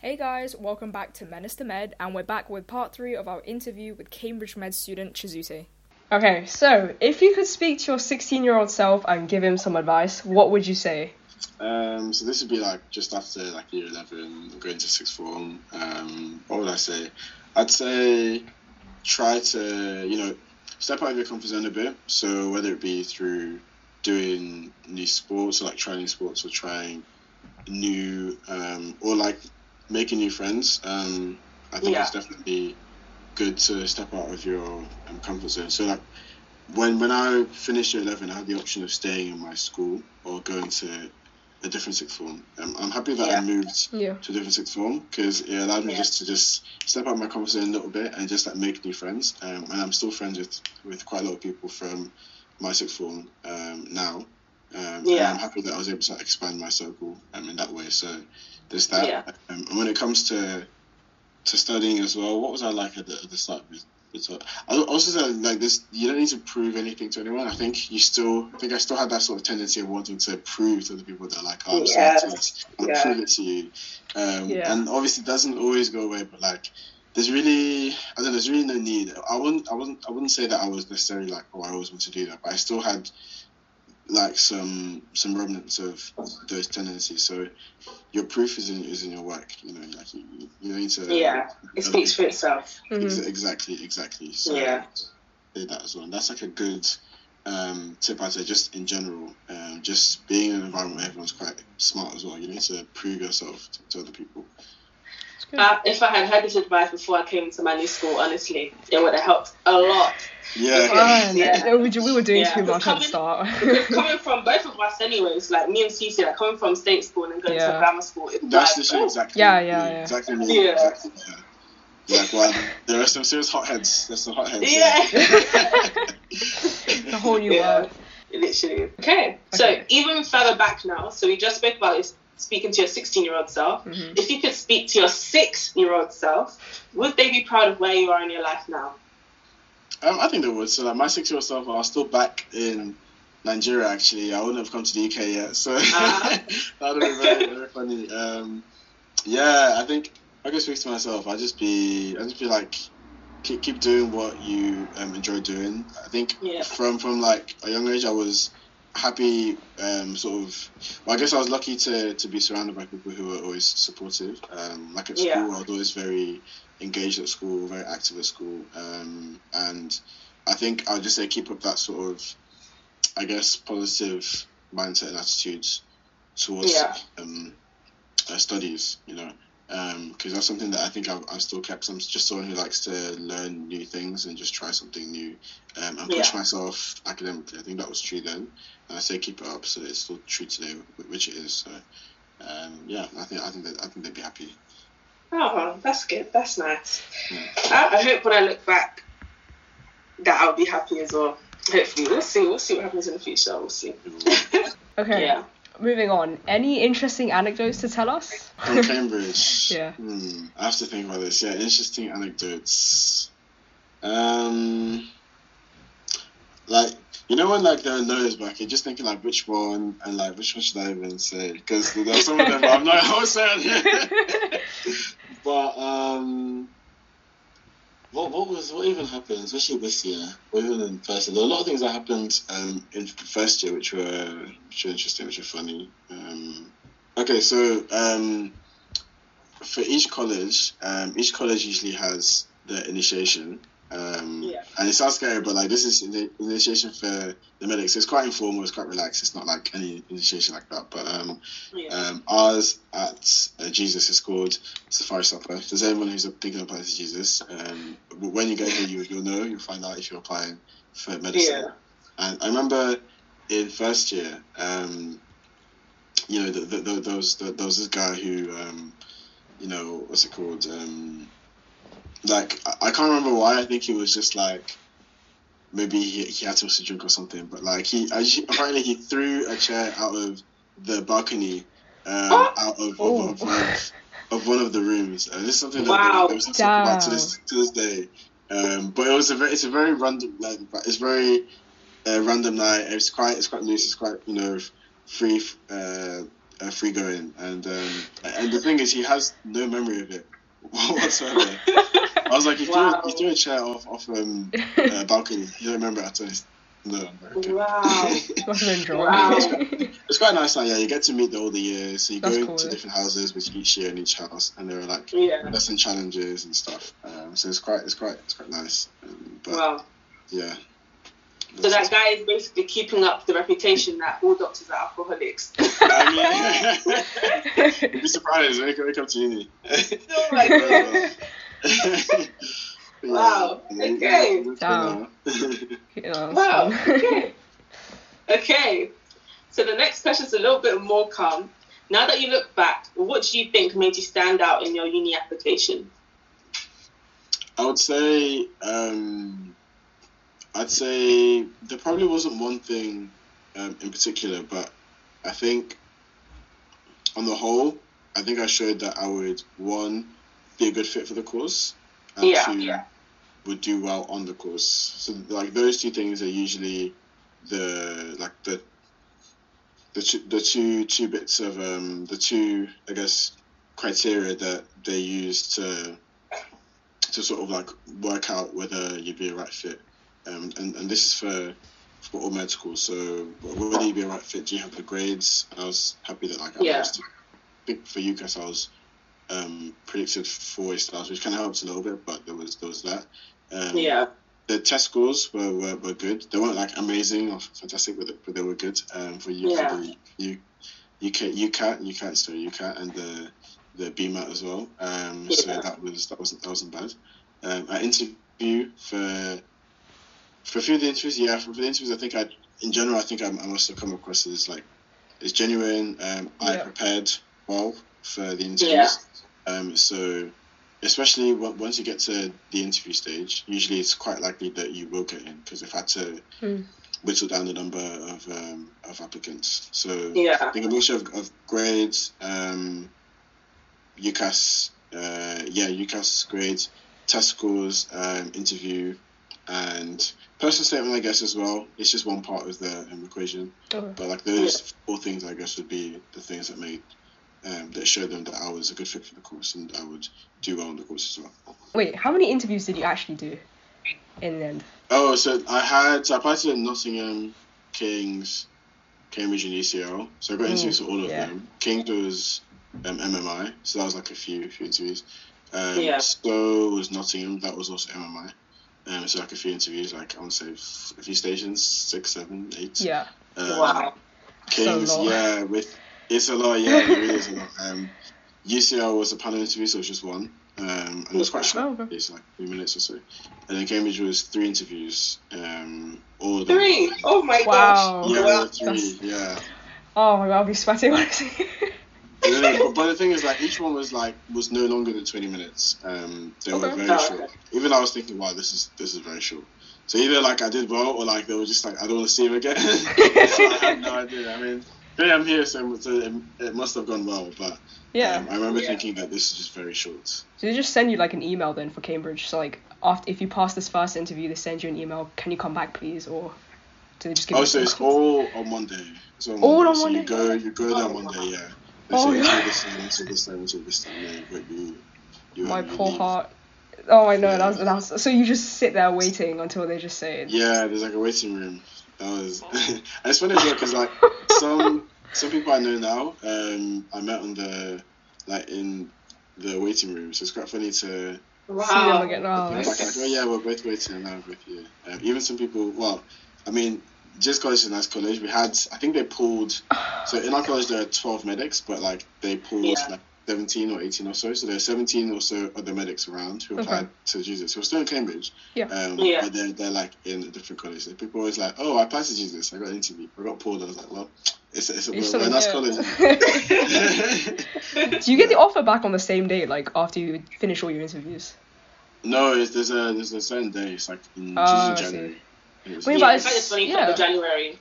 Hey guys, welcome back to Menace to Med, and we're back with part three of our interview with Cambridge Med student Chizute. Okay, so if you could speak to your 16 year old self and give him some advice, what would you say? Um, so this would be like just after like year eleven, going to sixth form. Um, what would I say? I'd say try to you know step out of your comfort zone a bit. So whether it be through doing new sports, or like trying new sports, or trying new um, or like making new friends. Um, I think Yeah. it's definitely good to step out of your um, comfort zone. So like when when I finished year eleven, I had the option of staying in my school or going to a different sixth form. Um, I'm happy that Yeah. I moved Yeah. to a different sixth form because it allowed me Yeah. just to just step out of my comfort zone a little bit and just like make new friends. Um, and I'm still friends with with quite a lot of people from my sixth form um, now. Um, Yeah. I'm happy that I was able to expand my circle um, in that way. So there's that. Yeah. Um, and when it comes to to studying as well, what was I like at the, at the start? Uh, I also said like this, you don't need to prove anything to anyone. I think you still, I think I still had that sort of tendency of wanting to prove to the people that like, oh, I'm Yes. smart to this, I'll Yeah. prove it to you. Um, Yeah. And obviously, it doesn't always go away, but like. There's really, I don't know. There's really no need. I wouldn't, I wouldn't, I wouldn't say that I was necessarily like, oh, I always want to do that, but I still had like some some remnants of those tendencies. So your proof is in is in your work. You know, like you, you need to. Yeah, it speaks for itself. Mhm. Exactly, exactly. So Yeah. say that as well. And that's like a good um, tip I'd say just in general. Um, just being in an environment where everyone's quite smart as well. You need to prove yourself to, to other people. It's. Uh, if I had heard this advice before I came to my new school, honestly, it would have helped a lot. Yeah. Fine. Yeah. We, we were doing Yeah. too much at the start. Coming from both of us, anyways, like me and Cece, like coming from state school and then going Yeah. to grammar school, it's That's like, the shit, exactly. Yeah, yeah, yeah. Exactly. Yeah. Exactly, yeah. Like, well, there are some serious hotheads. There's some hotheads. yeah. the whole new Yeah. world. Literally. Okay. So even further back now, so we just spoke about is speaking to your 16 year old self. Mhm. If you could speak to your six year old self, would they be proud of where you are in your life now? Um, I think they would. So, like, my six-year-old self, I was still back in Nigeria. Actually, I wouldn't have come to the UK yet, so Ah. that would have been very, very funny. Um, yeah, I think I could speak to myself. I'd just be, I'd just be like, keep keep doing what you um, enjoy doing. I think Yeah. from from like a young age, I was happy. Um, sort of. Well, I guess I was lucky to to be surrounded by people who were always supportive. Um, like at school, Yeah. I was always very engaged at school, very active at school, um, and I think I'll just say keep up that sort of, I guess, positive mindset and attitudes towards Yeah. um, uh, studies. You know, because that's something that I think I've, I've still kept. I'm just someone who likes to learn new things and just try something new um, and push Yeah. myself academically. I think that was true then, and I say keep it up. So it's still true today, which it is. So. Um, yeah, I think I think that, I think they'd be happy. Oh, that's good. That's nice. Yeah. I, I hope when I look back that I'll be happy as well. Hopefully, we'll see. We'll see what happens in the future. We'll see. Okay, Yeah. Moving on. Any interesting anecdotes to tell us? From Cambridge. Yeah. Hmm, I have to think about this. Yeah, interesting anecdotes. Um, like you know when like there are no's back, you're just thinking like which one and like which one should I even say? Because there's some of them but I'm not. I was saying. but um. What, what was what even happened, especially this year, or even in first year? There were a lot of things that happened um, in first year which were which were interesting, which were funny. Um, okay, so um, for each college, um, each college usually has the initiation. Um, Yeah. And it sounds scary, but like this is the initiation for the medics. It's quite informal. It's quite relaxed. It's not like any initiation like that. But um, Yeah. um, ours at uh, Jesus is called Safari Supper. If there's anyone who's thinking of applying to Jesus, um, when you get here, you, you'll know. You'll find out if you're applying for medicine. Yeah. And I remember in first year, um, you know, the, the, the, there, was, the, there was this guy who, um, you know, what's it called? Like, I, I can't remember why. I think he was just like, maybe he, he had too much to drink or something. But like, he I, apparently he threw a chair out of the balcony, um, Oh. out of, Oh. of, of, of, of one of the rooms. And this is something that Wow. they, they was talking about to this to this day. Um, but it was a very, it's a very random, like, it's very uh, random night. It's quite, it's quite loose. It's quite, you know, free, uh, uh, free going, and um, and the thing is, he has no memory of it whatsoever. I was like, he's Wow. doing he's doing a chair off off um uh, balcony. You don't remember it at all. No, I'm like, okay. Wow. Must have been It's quite nice. Like, yeah, you get to meet all the older years. So you That's go cool, into yeah. different houses with each year in each house, and there are like Yeah. lesson challenges and stuff. Um, so it's quite it's quite it's quite nice. Um, but Wow. yeah. So that guy is basically keeping up the reputation that all doctors are alcoholics. I mean, you'd be surprised when you when you come to uni. oh my god. Yeah, Wow, okay. Damn. Wow. so- Okay. okay. So the next question is a little bit more calm. Now that you look back, what do you think made you stand out in your uni application? I would say, um, I'd say there probably wasn't one thing um, in particular, but I think on the whole, I think I showed that I would one be a good fit for the course, and Yeah, two yeah. would do well on the course. So like those two things are usually the like the the two, the two two bits of um the two I guess criteria that they use to to sort of like work out whether you'd be a right fit. Um, and, and this is for for all med schools. So whether you'd be a right fit, do you have the grades? I was happy that like I Yeah. was. I think for UCAS I was um, predicted for A stars, which kind of helps a little bit, but there was there was that. Um, Yeah. the test scores were, were, were good. They weren't like amazing or fantastic, but they, but they were good um, for you Yeah. for the U, UK UCAT, UCAT, sorry, UCAT, and the the BMAT as well. Um, So that was that wasn't that wasn't bad. Um, I interview for for a few of the interviews. Yeah, for, for the interviews, I think I in general I think I, I must have come across as like it's genuine. Um, I prepared well for the interviews. Um, so especially w- once you get to the interview stage, usually it's quite likely that you will get in because they've had to Hmm. whittle down the number of um, of applicants. So yeah. I think a mixture of, of grades, um, UCAS, uh, yeah, UCAS grades, test scores, um, interview, and personal statement, I guess as well. It's just one part of the um, equation, Okay. but like those four things, I guess, would be the things that made um, that showed them that I was a good fit for the course and I would do well on the course as well. Wait, how many interviews did you actually do in the end? Oh, so I had so I applied to Nottingham, Kings, Cambridge, and UCL. So I got Mm, interviews for all of yeah. them. Kings was um, MMI, so that was like a few few interviews. Um, Yeah. So was Nottingham, that was also MMI. Um, so like a few interviews, like I want to say f- a few stations, six, seven, eight. Yeah. Um, Wow. Kings, So long. yeah, with it's a lot, yeah, it really is a lot. Um, UCL was a panel interview, so it was just one, um, and it was quite short. Oh, okay. It's like three minutes or so. And then Cambridge was three interviews, um, all of them. Three. Oh my Wow. Yeah, Wow. three. That's- Yeah. Oh my god, I'll be sweating when I see. Yeah, but, but the thing is, like, each one was like was no longer than twenty minutes. Um, they were very Oh, short. okay. Even I was thinking, wow, this is this is very short. So either like I did well, or like they were just like, I don't want to see him again. so I have no idea. I mean, here I'm here, so, so it, it must have gone well. But Yeah. um, I remember Yeah. thinking that this is just very short. So they just send you like an email then for Cambridge. So like after if you pass this first interview, they send you an email. Can you come back, please? Or do they just give Oh, you? so it's all on one day. So on All one on day. so one you day? go, you go there Oh, on one day, yeah. They Oh, say yeah. this time, until this time, until this time, yeah. But you, you, My poor leave. heart. Oh, I know. Yeah. That was, that was, so you just sit there waiting until they just say it. Yeah, there's like a waiting room. That was. and it's funny as well because like some some people I know now, um, I met on the like in the waiting room, so it's quite funny to. Wow. See them again. Oh, Like, like, oh yeah, we're both waiting and I'm with you. Um, even some people, well, I mean, just college is a nice college. We had, I think they pulled. So in our college there are 12 medics, but like they pulled Yeah. like 17 or 18 or so. So there are 17 or so other medics around who Okay. applied to Jesus. So we're still in Cambridge. Yeah. Um, Yeah. But they're, they're like in a different college. So people always like, oh, I applied to Jesus. I got an interview. I got pulled. I was like, well, it's a, it's a, we're, we're a nice college. Do you get the offer back on the same day, like after you finish all your interviews? no, it's, there's a there's a certain day. It's like in, Oh, I it's in. January. Wait, Yeah, but it's it's- 25th yeah. of January.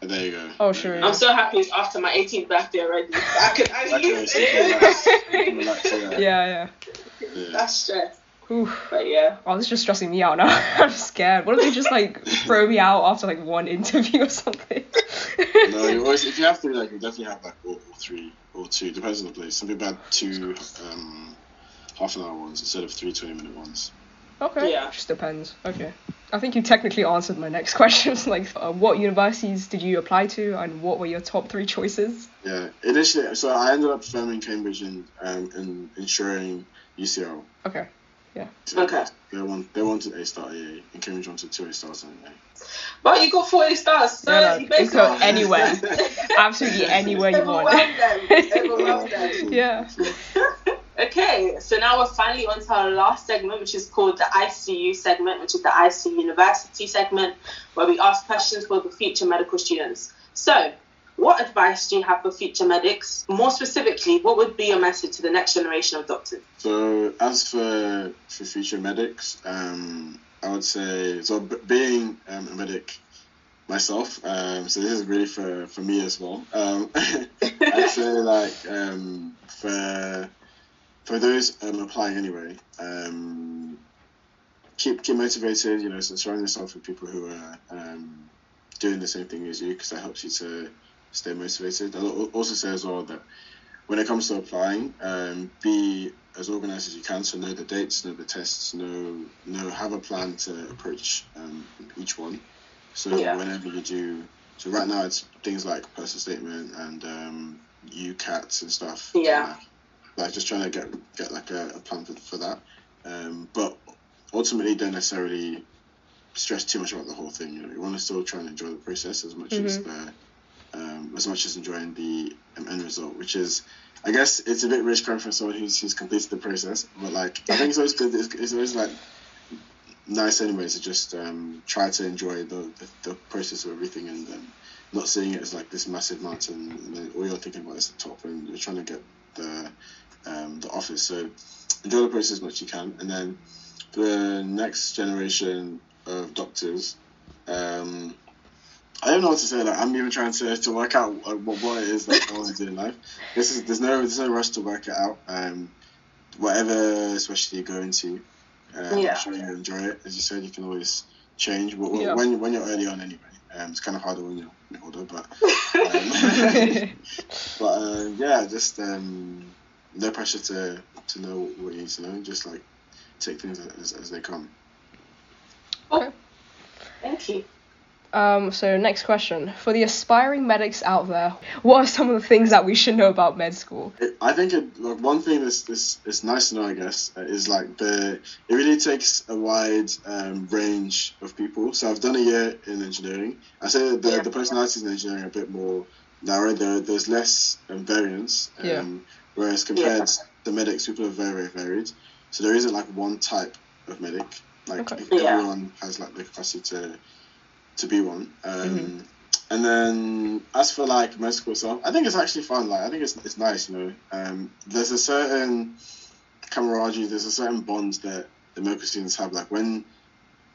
There you go. Oh, sure, There you yeah. I'm so happy it's after my 18th birthday already. I can Okay, actually so you can relax. You can relax, yeah. Yeah, yeah. Yeah. That's stress. Oof. But yeah. Oh, this is just stressing me out now. I'm scared. What if they just like throw me out after like one interview or something? No, you always if you have three, like you definitely have like or, or three or two, depends on the place. Some people had two um, half an hour ones instead of three 20 minute ones. Okay. Yeah. Just depends. Okay. I think you technically answered my next questions. Like, uh, what universities did you apply to, and what were your top three choices? Yeah, initially, so I ended up firming Cambridge and um, and ensuring UCL. Okay. So Okay. They want they wanted A star AA, and Cambridge wanted two A stars and A. But you got 40 stars, so No, no, you you basically go anywhere. Absolutely anywhere you want. Overwhelmed them. Overwhelmed them. Yeah. Okay, so now we're finally on to our last segment, which is called the ICU segment, which is the ICU University segment, where we ask questions for the future medical students. So, what advice do you have for future medics? More specifically, what would be your message to the next generation of doctors? So as for for future medics, um, I would say so being um, a medic myself. Um, so this is really for for me as well. Um, I'd say like um, for for those um, applying anyway, um, keep keep motivated. You know, so surround yourself with people who are um, doing the same thing as you because that helps you to stay motivated. I'll also say as well that when it comes to applying, um, be as organized as you can. So know the dates, know the tests, know know have a plan to approach um, each one. So Yeah. whenever you do, so right now it's things like personal statement and um, UCATs and stuff. Yeah. Like just trying to get get like a, a plan for, for that. Um, but ultimately, don't necessarily stress too much about the whole thing. You know, you want to still try and enjoy the process as much as the um, as much as enjoying the um, end result, which is, I guess, it's a bit rich coming from someone who's who's completed the process. But like, I think it's always good. It's, it's always like nice anyway to just um, try to enjoy the, the, the process of everything and um, not seeing it as like this massive mountain and then all you're thinking about is the top and you're trying to get the um, the office. So enjoy the process as much as you can, and then the next generation of doctors. Um, I don't know what to say. Like I'm even trying to, to work out what, what it is that I want to do in life. This is there's no there's no rush to work it out. Um, whatever especially you go into, um, Yeah. I'm sure you enjoy it. As you said, you can always change. But Yeah. when when you're early on anyway, um, it's kind of harder when you're older. But um, but uh, yeah, just um, no pressure to to know what you need to know. Just like take things as, as they come. Thank you. Um, so next question. For the aspiring medics out there, what are some of the things that we should know about med school? It, I think it, like, one thing that's, that's, that's nice to know, I guess, uh, is like the it really takes a wide um, range of people. So I've done a year in engineering. I say the, Yeah. the personalities in engineering are a bit more narrow. There, there's less um, variance. Um, Yeah. Whereas compared to the medics, people are very, very varied. So there isn't like one type of medic. Like Okay. if Yeah. everyone has like the capacity to to be one. Um, Mhm. And then as for like medical school itself, I think it's actually fun. Like I think it's it's nice, you know. Um, there's a certain camaraderie, there's a certain bond that the medical students have. Like when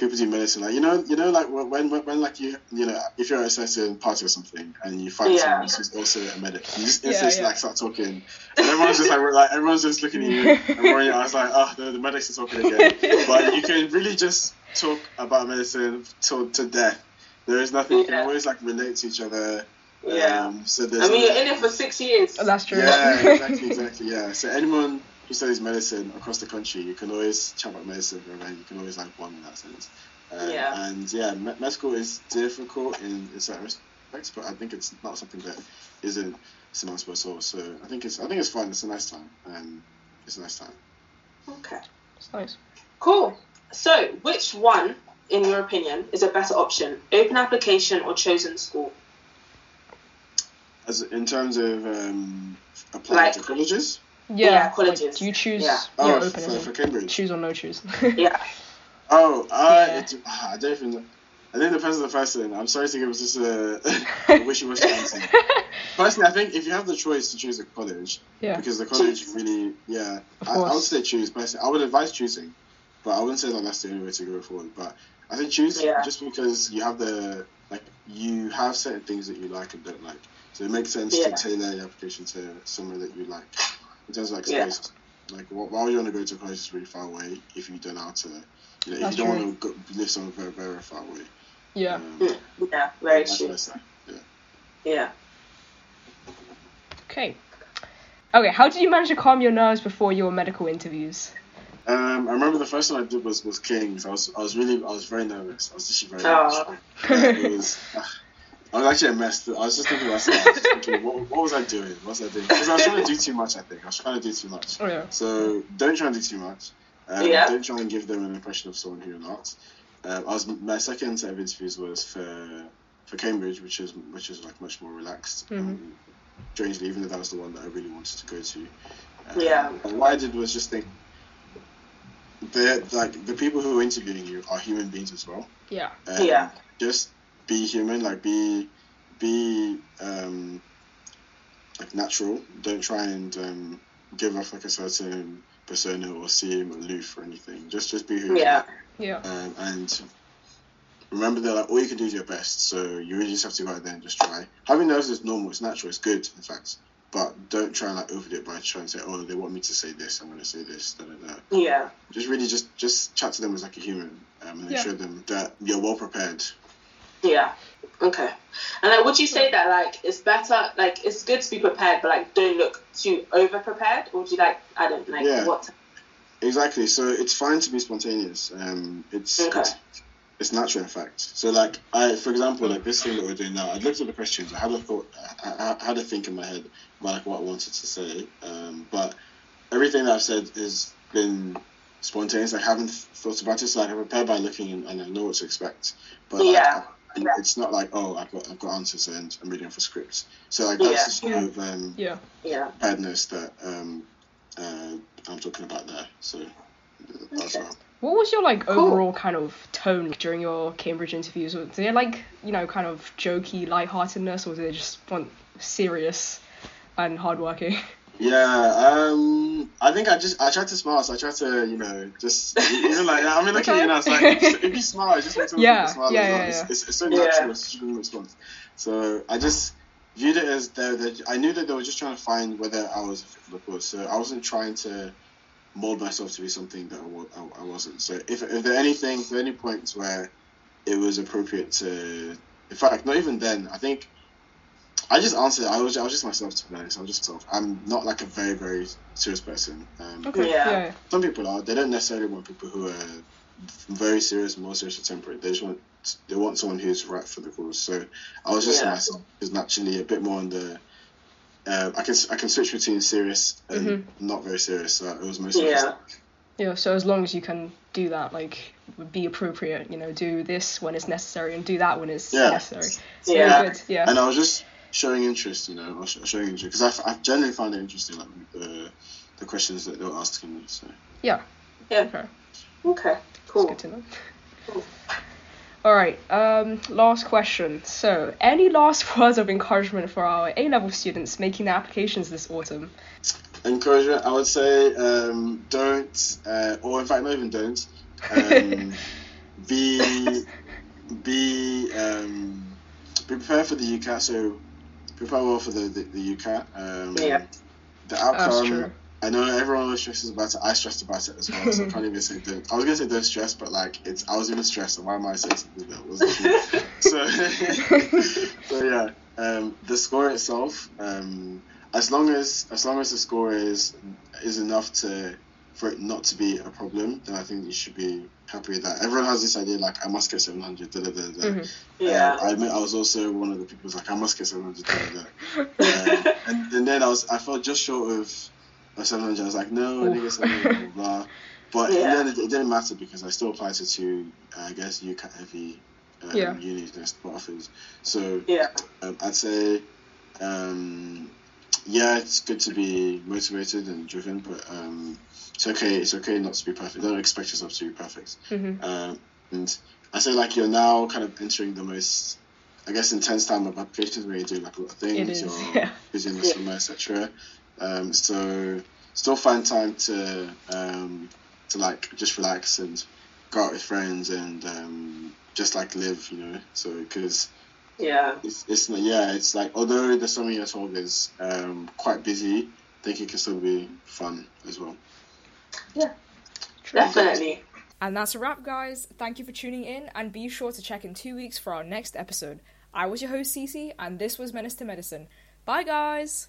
people do medicine, like you know, you know, like when when, when like you you know, if you're at a certain party or something and you find Yeah. someone who's also a medic, you just Yeah, instantly yeah. like start talking, and everyone's just like, like everyone's just looking at you, and we're, I was like, oh, the, the medics are talking again. But you can really just talk about medicine till to death. There is nothing. You can always like relate to each other. Yeah. Um, so there's I mean, no- you're in it for six years. Oh, that's true. yeah, exactly, exactly. Yeah. So anyone who studies medicine across the country, you can always chat about medicine, and you can always like one in that sense. Um, Yeah. And yeah, med med school is difficult in, in certain respects, but I think it's not something that isn't surmountable at all. So I think it's I think it's fun. It's a nice time. Um, it's a nice time. Okay. It's nice. Cool. So, which one, in your opinion, is a better option? Open application or chosen school? As in terms of um, applying Like- to colleges. Yeah. Yeah, like, do you choose? Yeah. Oh, Yeah, for, for. Cambridge. Choose or no choose. Yeah. Oh, I, Yeah. it, I don't even. know. I think it depends on the person. I'm sorry to give this a, a wishy-washy answer. Personally, I think if you have the choice to choose a college, yeah. because the college Choose. really, yeah, Of I, I would say choose. Personally, I would advise choosing, but I wouldn't say that that's the only way to go forward. But I think choose Yeah. just because you have the like you have certain things that you like and don't like, so it makes sense Yeah. to tailor your application to somewhere that you like in terms of like Yeah. space. Like, why would you want to go to a college that's really far away if you don't know how to, you know, if That's you don't true. want to go, live somewhere very, very far away? Yeah. Um, Yeah, very that's true. what I say. Yeah. Yeah. Okay. Okay, how did you manage to calm your nerves before your medical interviews? Um, I remember the first one I did was was Kings. I was I was really I was very nervous. I was actually very Oh. nervous. Yeah, it was. I was actually a mess. I was just thinking about myself. I was just thinking, what, what was I doing? What was I doing? Because I was trying to do too much. I think I was trying to do too much. Oh yeah. So don't try and do too much. Um, Yeah. Don't try and give them an impression of someone who you're not. Um, I was my second set of interviews was for for Cambridge, which is which is like much more relaxed. Mhm. Um, strangely, even though that was the one that I really wanted to go to. Um, Yeah. And what I did was just think. The like the people who are interviewing you are human beings as well. Yeah. Um, Yeah. Just be human, like be be um like natural. Don't try and um give off like a certain persona or seem aloof or anything. Just just be who you Yeah. are. Yeah. Um, and remember that like all you can do is your best. So you really just have to go out there and just try. Having nerves is normal. It's natural. It's good, in fact. But don't try and like overdo it by trying to say, oh, they want me to say this. I'm going to say this. Da, da, da Yeah. just really just just chat to them as like a human um, and then Yeah. show them that you're well prepared. Yeah. Okay. And like, would you say that like it's better, like it's good to be prepared, but like don't look too over prepared, or do you like I don't like Yeah. what? Exactly. So it's fine to be spontaneous. Um, it's, Okay. it's it's natural, in fact. So like I, for example, like this thing that we're doing now, I looked at the questions. I had a thought. I, I, I had a think in my head about like what I wanted to say. Um, but everything that I've said has been spontaneous. I haven't thought about it. So like, I prepare by looking and, and I know what to expect. But like, Yeah. I- it's not like oh I've got I've got answers and I'm reading off a script. So like that's Yeah. the sort of um, Yeah. Yeah. preparedness that um, uh, I'm talking about there. So that's Okay. what. What was your like Cool. overall kind of tone during your Cambridge interviews? Was it like you know kind of jokey lightheartedness, or did it just want serious and hardworking? Yeah, um, I think I just I tried to smile, so I tried to you know just even like I mean looking at you now, it's like if you smile, it just makes other Yeah, people smile yeah, as well. yeah, It's, yeah. it's, it's so Yeah. natural, it's such a good response. So I just viewed it as though they I knew that they were just trying to find whether I was a fit for the course. So I wasn't trying to mold myself to be something that I, I, I wasn't. So if if there anything, if there any points where it was appropriate to, in fact, not even then. I think I just answered. I was I was just myself to be honest. I was just myself. I'm not like a very very serious person. Um, Okay. Yeah. Yeah. Some people are. They don't necessarily want people who are very serious, more serious or temperate. They just want they want someone who's right for the cause. So I was just Yeah. myself. Is naturally a bit more on the. Uh, I can I can switch between serious and Mhm. not very serious. So it was mostly Yeah. just Yeah. So as long as you can do that, like be appropriate, you know, do this when it's necessary and do that when it's Yeah. necessary. It's Yeah. Good. Yeah. and I was just showing interest, you know, I was sh- showing interest because I, I generally find it interesting, like the the questions that they're asking me. So Yeah. Yeah. Okay. Okay. It's Cool. good to know. Cool. All right. Um, last question. So, any last words of encouragement for our A level students making their applications this autumn? encouragement, I would say, um, don't, uh, or in fact, not even don't. Um, be be um, be prepared for the UCAT. So prepare well for the the, the UCAT. Um, Yeah. The That's outcome. true. I know everyone stresses about it. I stressed about it as well, so I can't even say don't. I was gonna say don't stress, but like it's I was even stressed. So why am I saying something that wasn't so, so yeah, um, the score itself, um, as long as as long as the score is is enough to for it not to be a problem, then I think you should be happy with that. Everyone has this idea like I must get seven hundred. Da, da, da, da. Mhm. Yeah. Uh, I admit I was also one of the people who's like I must get seven hundred. Um, and, and then I was I felt just short of, of seven hundred. I was like no, I didn't get seven hundred. Blah, blah. But Yeah. then it, it didn't matter because I still applied to two, uh, I guess, UCAT heavy um, Yeah. unis next offers. So Yeah. um, I'd say, um, yeah, it's good to be motivated and driven, but um, it's okay. It's okay not to be perfect. Don't expect yourself to be perfect. Mhm. Um, and I say like you're now kind of entering the most, I guess, intense time of applications where you're doing like a lot of things. It is, You're yeah. busy in the Yeah. summer, etc. Um, so still find time to um, to like just relax and go out with friends and um, just like live, you know. So because Yeah. it's, it's not- yeah, it's like although the summer year twelve is um, quite busy, I think it can still be fun as well. Yeah, definitely. And that's a wrap, guys. Thank you for tuning in, and be sure to check in two weeks for our next episode. I was your host, Cece, and this was Menace to Medicine. Bye, guys!